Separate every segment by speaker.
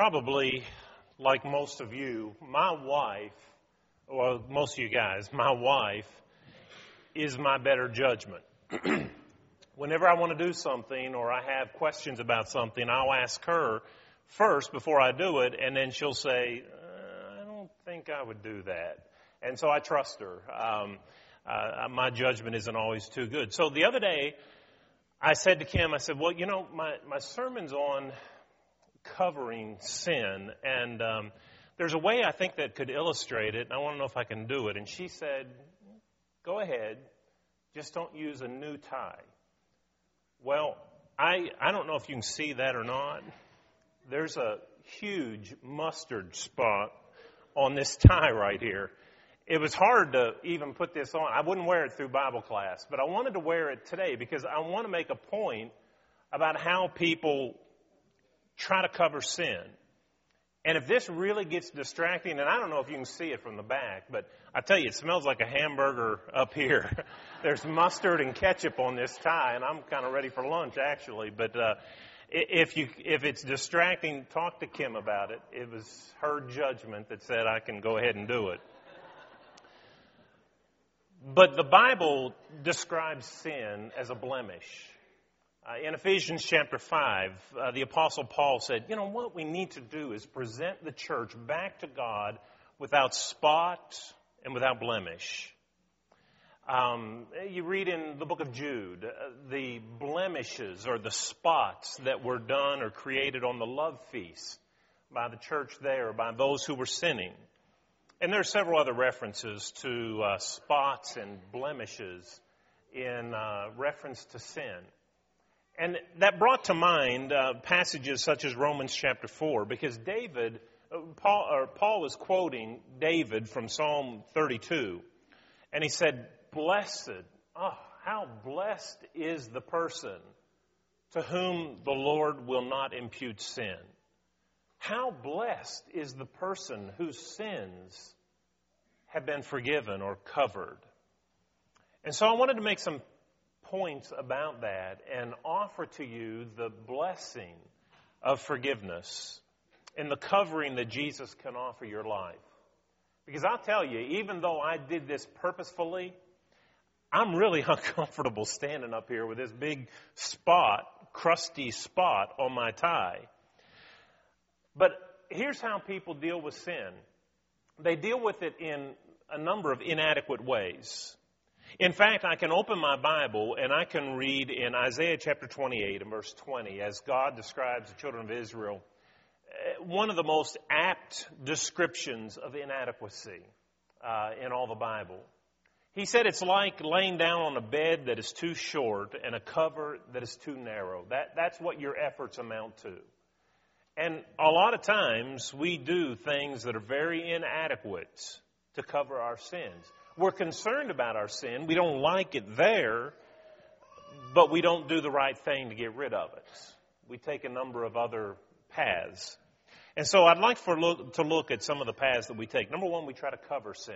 Speaker 1: probably like most of you, my wife, well, most of you guys, my wife is my better judgment. Whenever I want to do something or I have questions about something, I'll ask her first before I do it, and then she'll say, uh, I don't think I would do that. And so I trust her. Um, uh, my judgment isn't always too good. So the other day, I said to Kim, I said, well, you know, my, my sermon's on covering sin. And um, there's a way I think that could illustrate it, and I want to know if I can do it. And she said, Go ahead, just don't use a new tie. Well, I, I don't know if you can see that or not. There's a huge mustard spot on this tie right here. It was hard to even put this on. I wouldn't wear it through Bible class, but I wanted to wear it today because I want to make a point about how people try to cover sin. And if this really gets distracting, and I don't know if you can see it from the back, but I tell you, it smells like a hamburger up here. There's mustard and ketchup on this tie, and I'm kind of ready for lunch actually. But uh, if you if it's distracting, talk to Kim about it. It was her judgment that said I can go ahead and do it. But the Bible describes sin as a blemish. Uh, in Ephesians chapter 5, uh, the Apostle Paul said, You know, what we need to do is present the church back to God without spot and without blemish. Um, you read in the book of Jude uh, the blemishes or the spots that were done or created on the love feast by the church there, by those who were sinning. And there are several other references to uh, spots and blemishes in uh, reference to sin. And that brought to mind uh, passages such as Romans chapter 4, because David, uh, Paul, or Paul was quoting David from Psalm 32, and he said, Blessed, oh, how blessed is the person to whom the Lord will not impute sin. How blessed is the person whose sins have been forgiven or covered. And so I wanted to make some points about that and offer to you the blessing of forgiveness and the covering that Jesus can offer your life. Because I'll tell you, even though I did this purposefully, I'm really uncomfortable standing up here with this big spot, crusty spot on my tie. But here's how people deal with sin they deal with it in a number of inadequate ways. In fact, I can open my Bible and I can read in Isaiah chapter 28 and verse 20 as God describes the children of Israel, eh, one of the most apt descriptions of inadequacy uh, in all the Bible. He said it's like laying down on a bed that is too short and a cover that is too narrow. That, that's what your efforts amount to. And a lot of times we do things that are very inadequate to cover our sins. We're concerned about our sin. We don't like it there, but we don't do the right thing to get rid of it. We take a number of other paths. And so I'd like for look, to look at some of the paths that we take. Number one, we try to cover sin,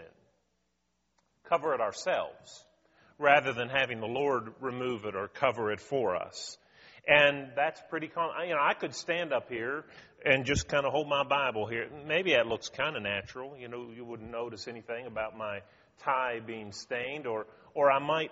Speaker 1: cover it ourselves, rather than having the Lord remove it or cover it for us. And that's pretty common. You know, I could stand up here and just kind of hold my Bible here. Maybe that looks kind of natural. You know, you wouldn't notice anything about my tie being stained, or, or I might,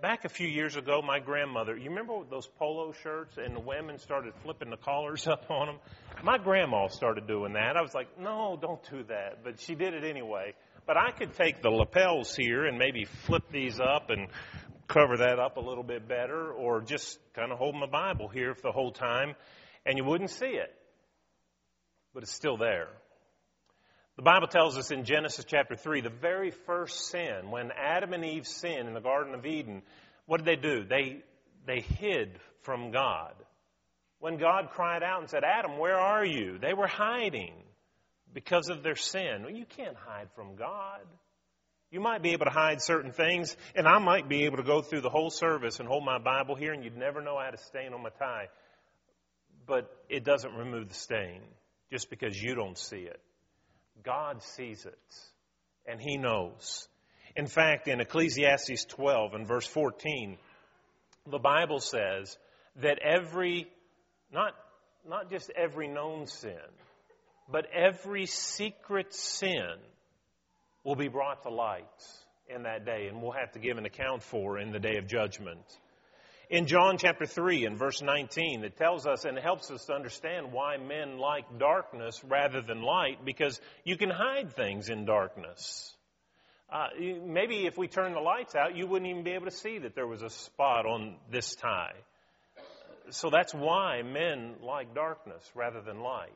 Speaker 1: back a few years ago, my grandmother, you remember those polo shirts and the women started flipping the collars up on them? My grandma started doing that. I was like, no, don't do that. But she did it anyway. But I could take the lapels here and maybe flip these up and cover that up a little bit better, or just kind of hold my Bible here for the whole time, and you wouldn't see it. But it's still there. The Bible tells us in Genesis chapter 3, the very first sin, when Adam and Eve sinned in the Garden of Eden, what did they do? They, they hid from God. When God cried out and said, Adam, where are you? They were hiding because of their sin. Well, you can't hide from God. You might be able to hide certain things, and I might be able to go through the whole service and hold my Bible here, and you'd never know I had a stain on my tie. But it doesn't remove the stain just because you don't see it. God sees it, and He knows. In fact, in Ecclesiastes 12 and verse 14, the Bible says that every, not, not just every known sin, But every secret sin will be brought to light in that day, and we'll have to give an account for in the day of judgment. In John chapter 3 and verse 19, it tells us and helps us to understand why men like darkness rather than light, because you can hide things in darkness. Uh, maybe if we turn the lights out, you wouldn't even be able to see that there was a spot on this tie. So that's why men like darkness rather than light,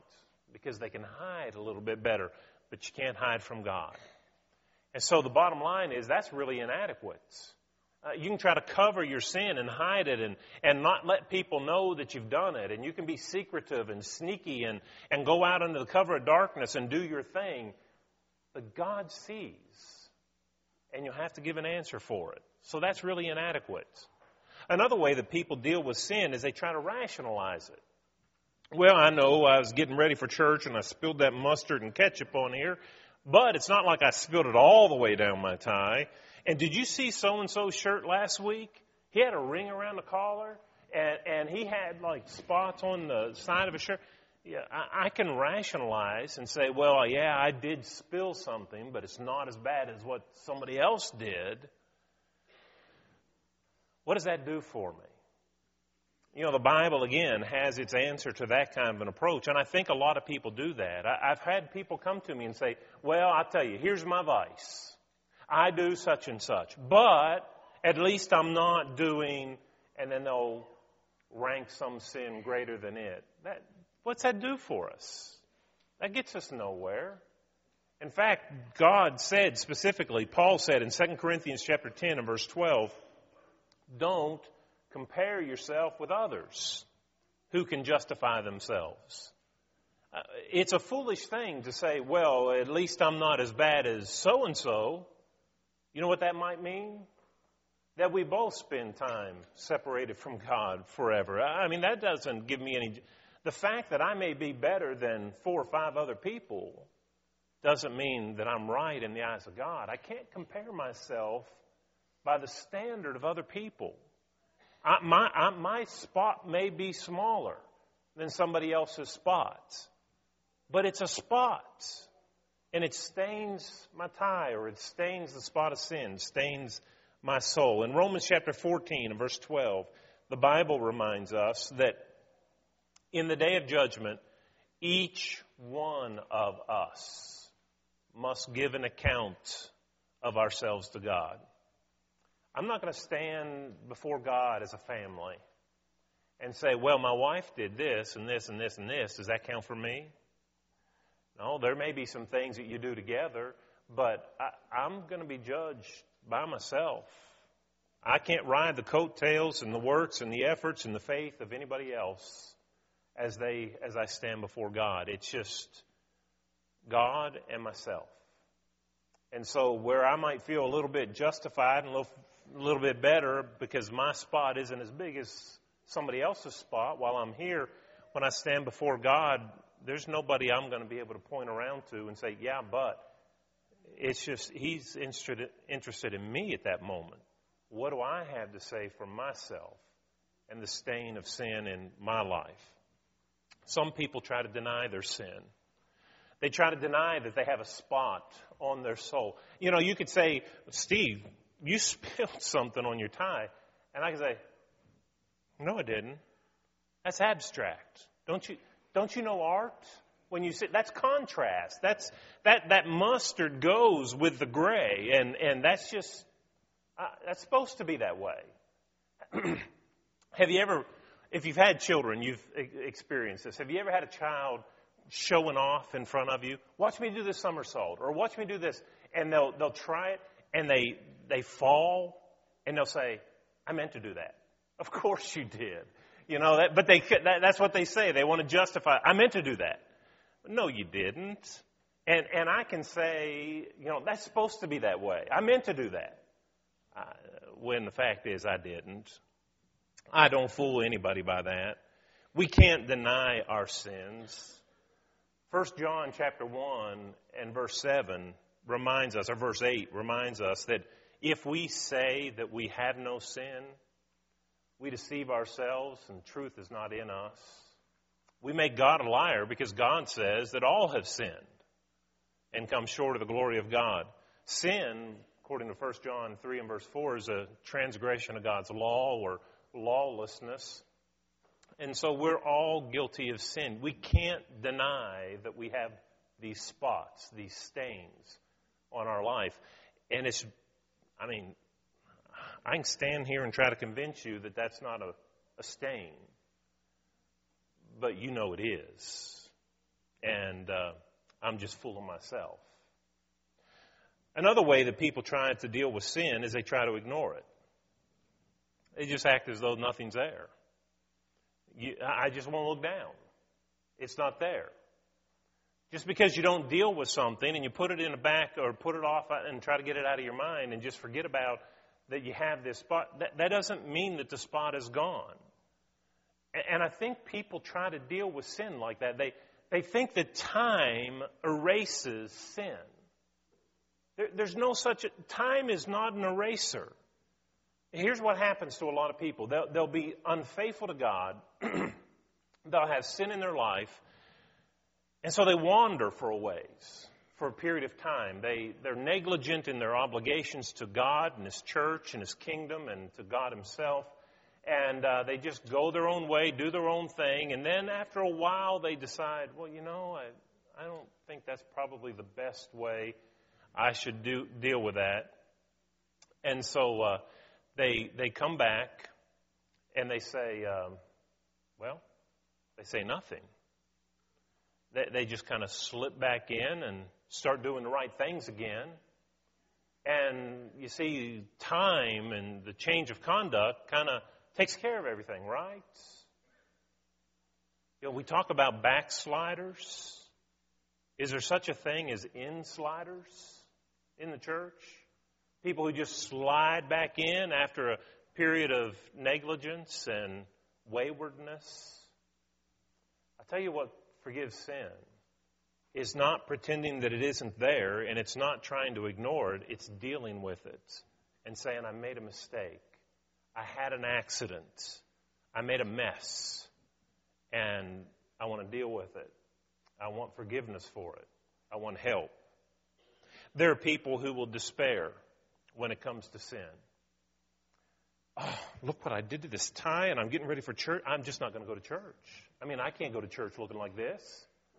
Speaker 1: because they can hide a little bit better, but you can't hide from God. And so the bottom line is that's really inadequate. Uh, you can try to cover your sin and hide it and, and not let people know that you've done it. And you can be secretive and sneaky and, and go out under the cover of darkness and do your thing. But God sees and you'll have to give an answer for it. So that's really inadequate. Another way that people deal with sin is they try to rationalize it. Well, I know I was getting ready for church and I spilled that mustard and ketchup on here, but it's not like I spilled it all the way down my tie. And did you see so and so's shirt last week? He had a ring around the collar and, and he had like spots on the side of his shirt yeah, I, I can rationalize and say, well, yeah, I did spill something, but it's not as bad as what somebody else did. What does that do for me? You know, the Bible, again, has its answer to that kind of an approach, and I think a lot of people do that. I, I've had people come to me and say, well, I'll tell you, here's my vice. I do such and such, but at least I'm not doing, and then they'll rank some sin greater than it. That, What's that do for us? That gets us nowhere. In fact, God said specifically, Paul said in 2 Corinthians chapter 10 and verse 12, don't compare yourself with others who can justify themselves. Uh, it's a foolish thing to say, well, at least I'm not as bad as so and so. You know what that might mean? That we both spend time separated from God forever. I mean, that doesn't give me any the fact that I may be better than four or five other people doesn't mean that I'm right in the eyes of God. I can't compare myself by the standard of other people. I, my, I, my spot may be smaller than somebody else's spot, but it's a spot. And it stains my tie, or it stains the spot of sin, stains my soul. In Romans chapter 14 and verse 12, the Bible reminds us that in the day of judgment, each one of us must give an account of ourselves to God. I'm not going to stand before God as a family and say, well, my wife did this and this and this and this. Does that count for me? No, there may be some things that you do together, but I, am going to be judged by myself. I can't ride the coattails and the works and the efforts and the faith of anybody else as they as I stand before God. It's just God and myself. And so where I might feel a little bit justified and a little, a little bit better because my spot isn't as big as somebody else's spot while I'm here, when I stand before God, there's nobody I'm going to be able to point around to and say, yeah, but it's just He's interested, in me at that moment. What do I have to say for myself and the stain of sin in my life? Some people try to deny their sin. They try to deny that they have a spot on their soul. You know, you could say, Steve, you spilled something on your tie. And I could say, no, I didn't. That's abstract. Don't you, don't you know art? When you say, that's contrast. That's, that, that mustard goes with the gray. And, and that's just, uh, that's supposed to be that way. have you ever if you've had children, you've experienced this. Have you ever had a child showing off in front of you? Watch me do this somersault, or watch me do this, and they'll they'll try it, and they they fall, and they'll say, "I meant to do that." Of course you did, you know that. But they that, that's what they say. They want to justify. I meant to do that. No, you didn't. And and I can say, you know, that's supposed to be that way. I meant to do that. Uh, when the fact is, I didn't. I don't fool anybody by that. We can't deny our sins. 1 John chapter 1 and verse 7 reminds us, or verse 8 reminds us that if we say that we have no sin, we deceive ourselves and truth is not in us. We make God a liar because God says that all have sinned and come short of the glory of God. Sin, according to 1 John 3 and verse 4, is a transgression of God's law or lawlessness. And so we're all guilty of sin. We can't deny that we have these spots, these stains on our life. And it's, I mean, I can stand here and try to convince you that that's not a, a stain, but you know it is. And uh, I'm just fooling myself. Another way that people try to deal with sin is they try to ignore it. They just act as though nothing's there. You, I just won't look down. It's not there. Just because you don't deal with something and you put it in the back or put it off and try to get it out of your mind and just forget about that you have this spot, that, that doesn't mean that the spot is gone. And, and I think people try to deal with sin like that. They, they think that time erases sin. There, there's no such a, time is not an eraser. Here's what happens to a lot of people. They'll, they'll be unfaithful to God. they'll have sin in their life. And so they wander for a ways, for a period of time. They, they're negligent in their obligations to God and His church and His kingdom and to God Himself. And uh, they just go their own way, do their own thing. And then after a while, they decide, well, you know, I, I don't think that's probably the best way I should do, deal with that. And so, uh, they, they come back and they say, um, well, they say nothing. They, they just kind of slip back in and start doing the right things again. And you see, time and the change of conduct kind of takes care of everything, right? You know, we talk about backsliders. Is there such a thing as insliders in the church? People who just slide back in after a period of negligence and waywardness. I tell you what forgives sin is not pretending that it isn't there and it's not trying to ignore it, it's dealing with it and saying, I made a mistake. I had an accident. I made a mess. And I want to deal with it. I want forgiveness for it. I want help. There are people who will despair when it comes to sin. Oh, look what I did to this tie, and I'm getting ready for church. I'm just not going to go to church. I mean, I can't go to church looking like this.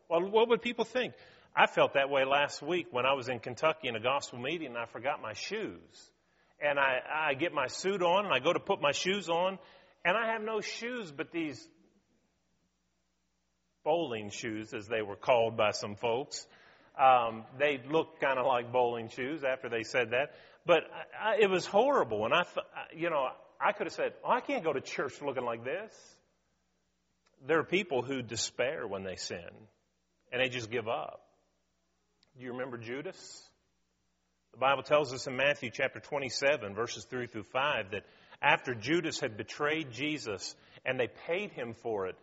Speaker 1: Well, what would people think? I felt that way last week when I was in Kentucky in a gospel meeting and I forgot my shoes. And I, I get my suit on and I go to put my shoes on and I have no shoes but these bowling shoes, as they were called by some folks. Um, they looked kind of like bowling shoes after they said that. But I, I, it was horrible. And I, you know, I could have said, oh, I can't go to church looking like this. There are people who despair when they sin and they just give up. Do you remember Judas? The Bible tells us in Matthew chapter 27, verses 3 through 5, that after Judas had betrayed Jesus and they paid him for it,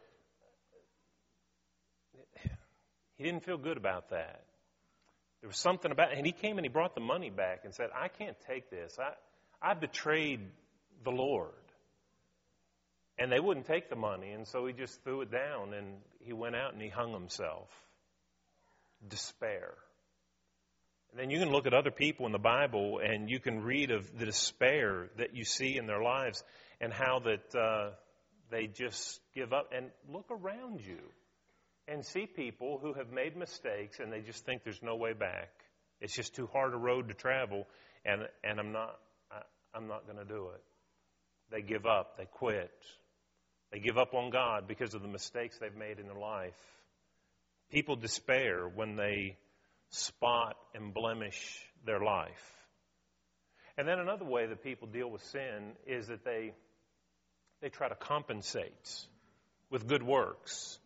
Speaker 1: he didn't feel good about that. There was something about it. And he came and he brought the money back and said, I can't take this. I, I betrayed the Lord. And they wouldn't take the money, and so he just threw it down and he went out and he hung himself. Despair. And then you can look at other people in the Bible and you can read of the despair that you see in their lives and how that uh, they just give up. And look around you and see people who have made mistakes and they just think there's no way back. It's just too hard a road to travel, and and I'm not I'm not going to do it. They give up. They quit. They give up on God because of the mistakes they've made in their life. People despair when they spot and blemish their life. And then another way that people deal with sin is that they they try to compensate with good works.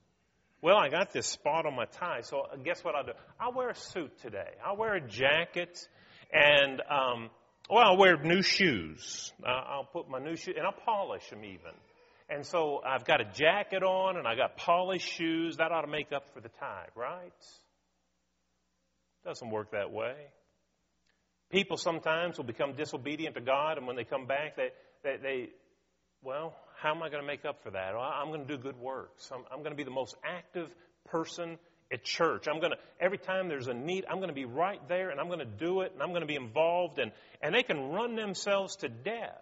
Speaker 1: Well, I got this spot on my tie, so guess what I'll do? I'll wear a suit today. I'll wear a jacket, and um, well, I'll wear new shoes. Uh, I'll put my new shoes, and I'll polish them even. And so I've got a jacket on, and I got polished shoes. That ought to make up for the tie, right? Doesn't work that way. People sometimes will become disobedient to God, and when they come back, they, they, they well, how am I going to make up for that? Well, I'm going to do good works. I'm, I'm going to be the most active person at church. I'm going to, every time there's a need, I'm going to be right there and I'm going to do it and I'm going to be involved. And, and they can run themselves to death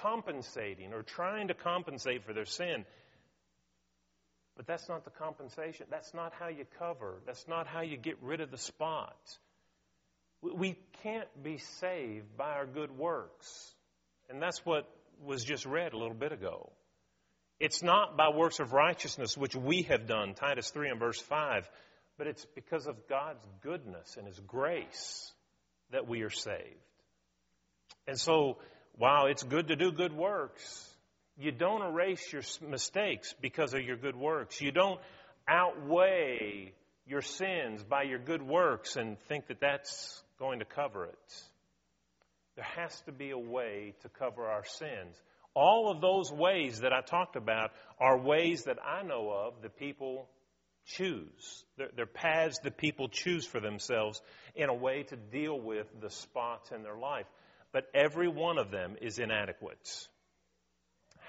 Speaker 1: compensating or trying to compensate for their sin. But that's not the compensation. That's not how you cover. That's not how you get rid of the spots. We can't be saved by our good works. And that's what was just read a little bit ago. It's not by works of righteousness which we have done, Titus 3 and verse 5, but it's because of God's goodness and His grace that we are saved. And so, while it's good to do good works, you don't erase your mistakes because of your good works. You don't outweigh your sins by your good works and think that that's going to cover it. There has to be a way to cover our sins. All of those ways that I talked about are ways that I know of that people choose. They're, they're, paths that people choose for themselves in a way to deal with the spots in their life. But every one of them is inadequate.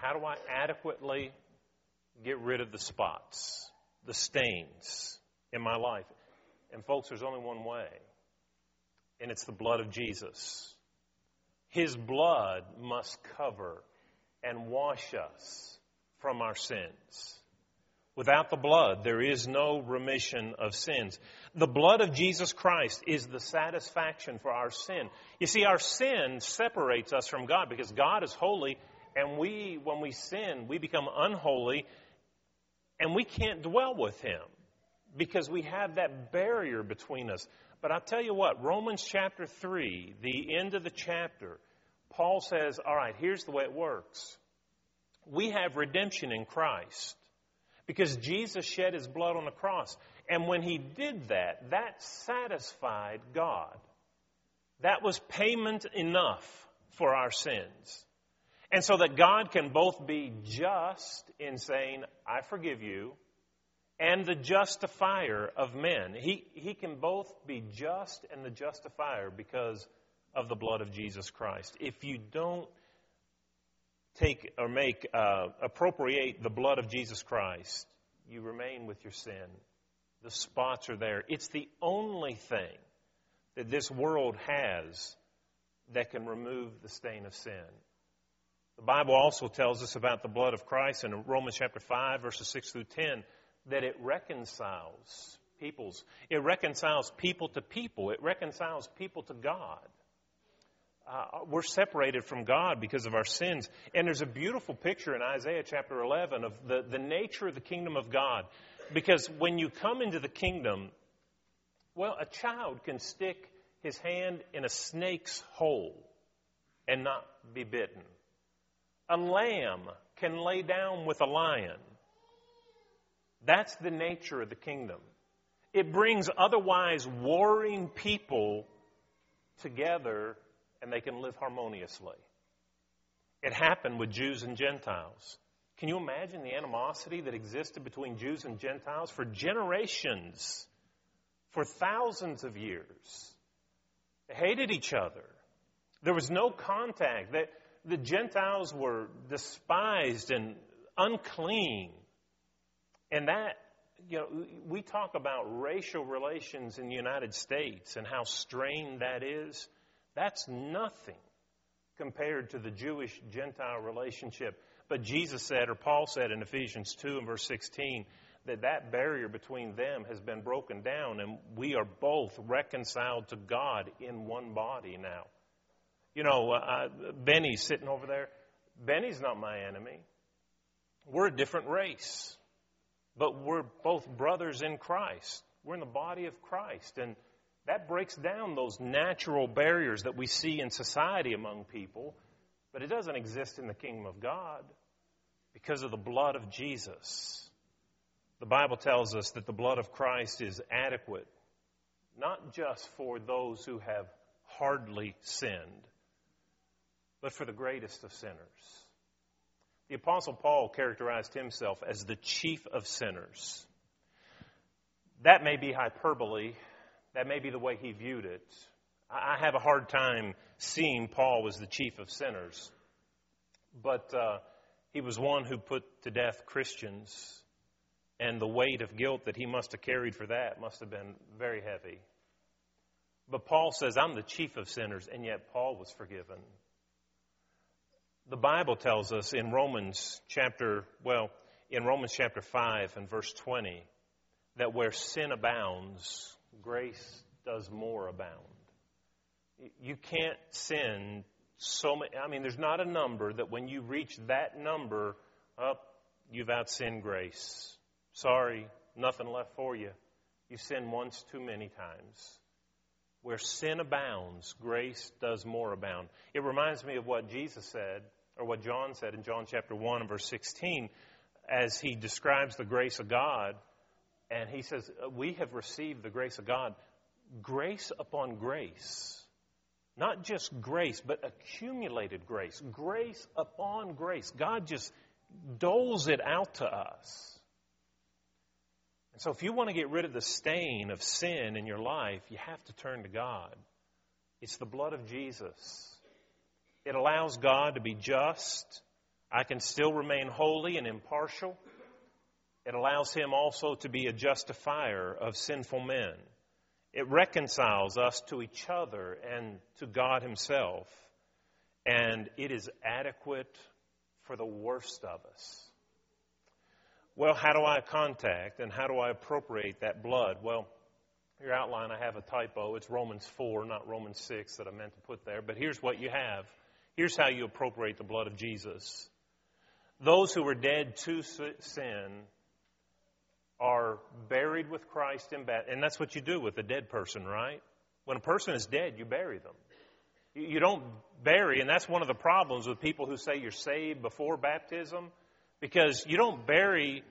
Speaker 1: How do I adequately get rid of the spots, the stains in my life? And folks, there's only one way, and it's the blood of Jesus. His blood must cover and wash us from our sins. Without the blood, there is no remission of sins. The blood of Jesus Christ is the satisfaction for our sin. You see, our sin separates us from God because God is holy, and we, when we sin, we become unholy, and we can't dwell with Him because we have that barrier between us. But I'll tell you what, Romans chapter 3, the end of the chapter, Paul says, all right, here's the way it works. We have redemption in Christ because Jesus shed his blood on the cross. And when he did that, that satisfied God. That was payment enough for our sins. And so that God can both be just in saying, I forgive you, and the justifier of men. He, he can both be just and the justifier because of the blood of Jesus Christ. If you don't take or make, uh, appropriate the blood of Jesus Christ, you remain with your sin. The spots are there. It's the only thing that this world has that can remove the stain of sin. The Bible also tells us about the blood of Christ in Romans chapter 5, verses 6 through 10, that it reconciles peoples. It reconciles people to people. It reconciles people to God uh, we're separated from God because of our sins. And there's a beautiful picture in Isaiah chapter 11 of the, the nature of the kingdom of God. Because when you come into the kingdom, well, a child can stick his hand in a snake's hole and not be bitten. A lamb can lay down with a lion. That's the nature of the kingdom. It brings otherwise warring people together and they can live harmoniously. It happened with Jews and Gentiles. Can you imagine the animosity that existed between Jews and Gentiles for generations, for thousands of years? They hated each other. There was no contact. That the Gentiles were despised and unclean. And that, you know, we talk about racial relations in the United States and how strained that is. That's nothing compared to the Jewish Gentile relationship. But Jesus said, or Paul said in Ephesians 2 and verse 16, that that barrier between them has been broken down and we are both reconciled to God in one body now. You know, uh, Benny's sitting over there. Benny's not my enemy. We're a different race, but we're both brothers in Christ. We're in the body of Christ. And that breaks down those natural barriers that we see in society among people, but it doesn't exist in the kingdom of God because of the blood of Jesus. The Bible tells us that the blood of Christ is adequate, not just for those who have hardly sinned, but for the greatest of sinners. The Apostle Paul characterized himself as the chief of sinners. That may be hyperbole that may be the way he viewed it. I have a hard time seeing Paul as the chief of sinners. But uh, He was one who put to death Christians, and the weight of guilt that he must have carried for that must have been very heavy. But Paul says, I'm the chief of sinners, and yet Paul was forgiven. The Bible tells us in Romans chapter, well, in Romans chapter 5 and verse 20, that where sin abounds, grace does more abound. You can't sin so many, I mean, there's not a number that when you reach that number, up, you've outsinned grace. Sorry, nothing left for you. You've sinned once too many times. Where sin abounds, grace does more abound. It reminds me of what Jesus said, or what John said in John chapter 1 and verse 16, as he describes the grace of God. And he says, uh, We have received the grace of God, grace upon grace. Not just grace, but accumulated grace. Grace upon grace. God just doles it out to us. And so, if you want to get rid of the stain of sin in your life, you have to turn to God. It's the blood of Jesus. It allows God to be just. I can still remain holy and impartial. It allows Him also to be a justifier of sinful men. It reconciles us to each other and to God Himself. And it is adequate for the worst of us. Well, how do I contact and how do I appropriate that blood? Well, your outline, I have a typo. It's Romans 4, not Romans 6 that I meant to put there. But here's what you have. Here's how you appropriate the blood of Jesus. Those who were dead to sin are buried with Christ in baptism. And that's what you do with a dead person, right? When a person is dead, you bury them. You don't bury, and that's one of the problems with people who say you're saved before baptism, because you don't bury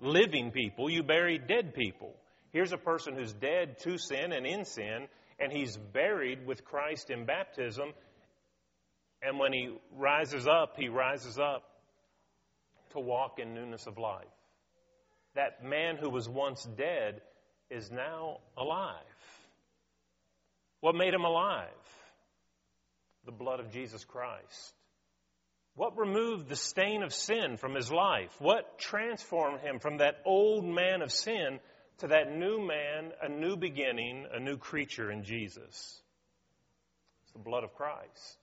Speaker 1: living people, you bury dead people. Here's a person who's dead to sin and in sin, and he's buried with Christ in baptism. And when he rises up, he rises up to walk in newness of life that man who was once dead is now alive. What made him alive? The blood of Jesus Christ. What removed the stain of sin from his life? What transformed him from that old man of sin to that new man, a new beginning, a new creature in Jesus? It's the blood of Christ.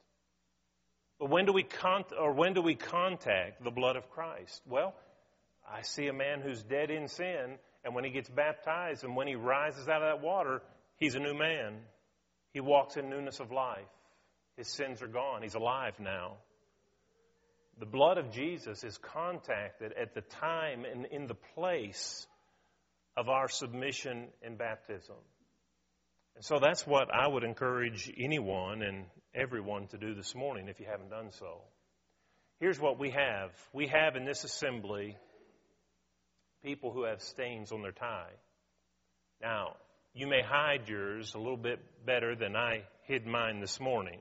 Speaker 1: But when do we con- or when do we contact the blood of Christ? Well, I see a man who's dead in sin, and when he gets baptized and when he rises out of that water, he's a new man. He walks in newness of life. His sins are gone. He's alive now. The blood of Jesus is contacted at the time and in the place of our submission and baptism. And so that's what I would encourage anyone and everyone to do this morning if you haven't done so. Here's what we have. We have in this assembly people who have stains on their tie. Now, you may hide yours a little bit better than I hid mine this morning.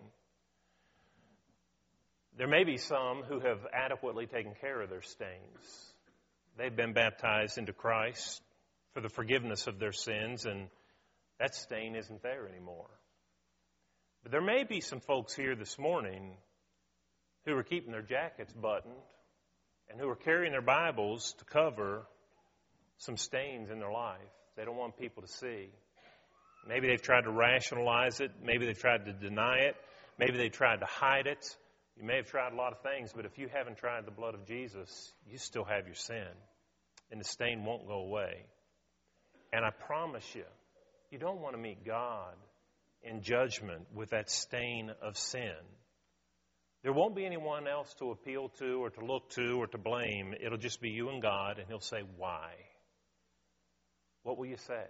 Speaker 1: There may be some who have adequately taken care of their stains. They've been baptized into Christ for the forgiveness of their sins, and that stain isn't there anymore. But there may be some folks here this morning who are keeping their jackets buttoned and who are carrying their Bibles to cover some stains in their life. They don't want people to see. Maybe they've tried to rationalize it. Maybe they've tried to deny it. Maybe they've tried to hide it. You may have tried a lot of things, but if you haven't tried the blood of Jesus, you still have your sin. And the stain won't go away. And I promise you, you don't want to meet God in judgment with that stain of sin. There won't be anyone else to appeal to or to look to or to blame. It'll just be you and God, and He'll say, Why? What will you say?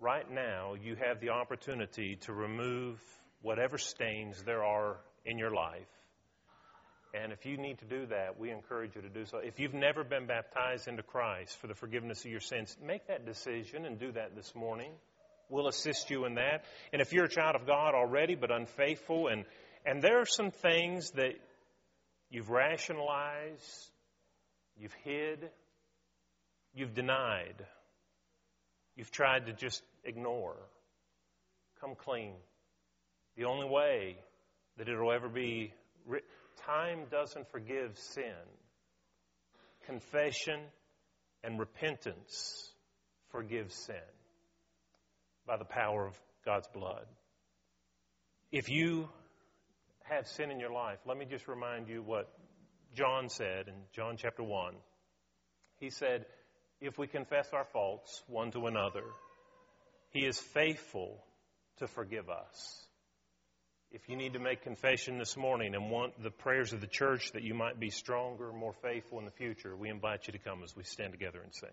Speaker 1: Right now, you have the opportunity to remove whatever stains there are in your life. And if you need to do that, we encourage you to do so. If you've never been baptized into Christ for the forgiveness of your sins, make that decision and do that this morning. We'll assist you in that. And if you're a child of God already but unfaithful, and, and there are some things that you've rationalized, you've hid, you've denied, you've tried to just ignore. Come clean. The only way that it'll ever be time doesn't forgive sin. Confession and repentance forgive sin by the power of God's blood. If you have sin in your life, let me just remind you what John said in John chapter 1. He said, If we confess our faults one to another, he is faithful to forgive us. If you need to make confession this morning and want the prayers of the church that you might be stronger, more faithful in the future, we invite you to come as we stand together and sing.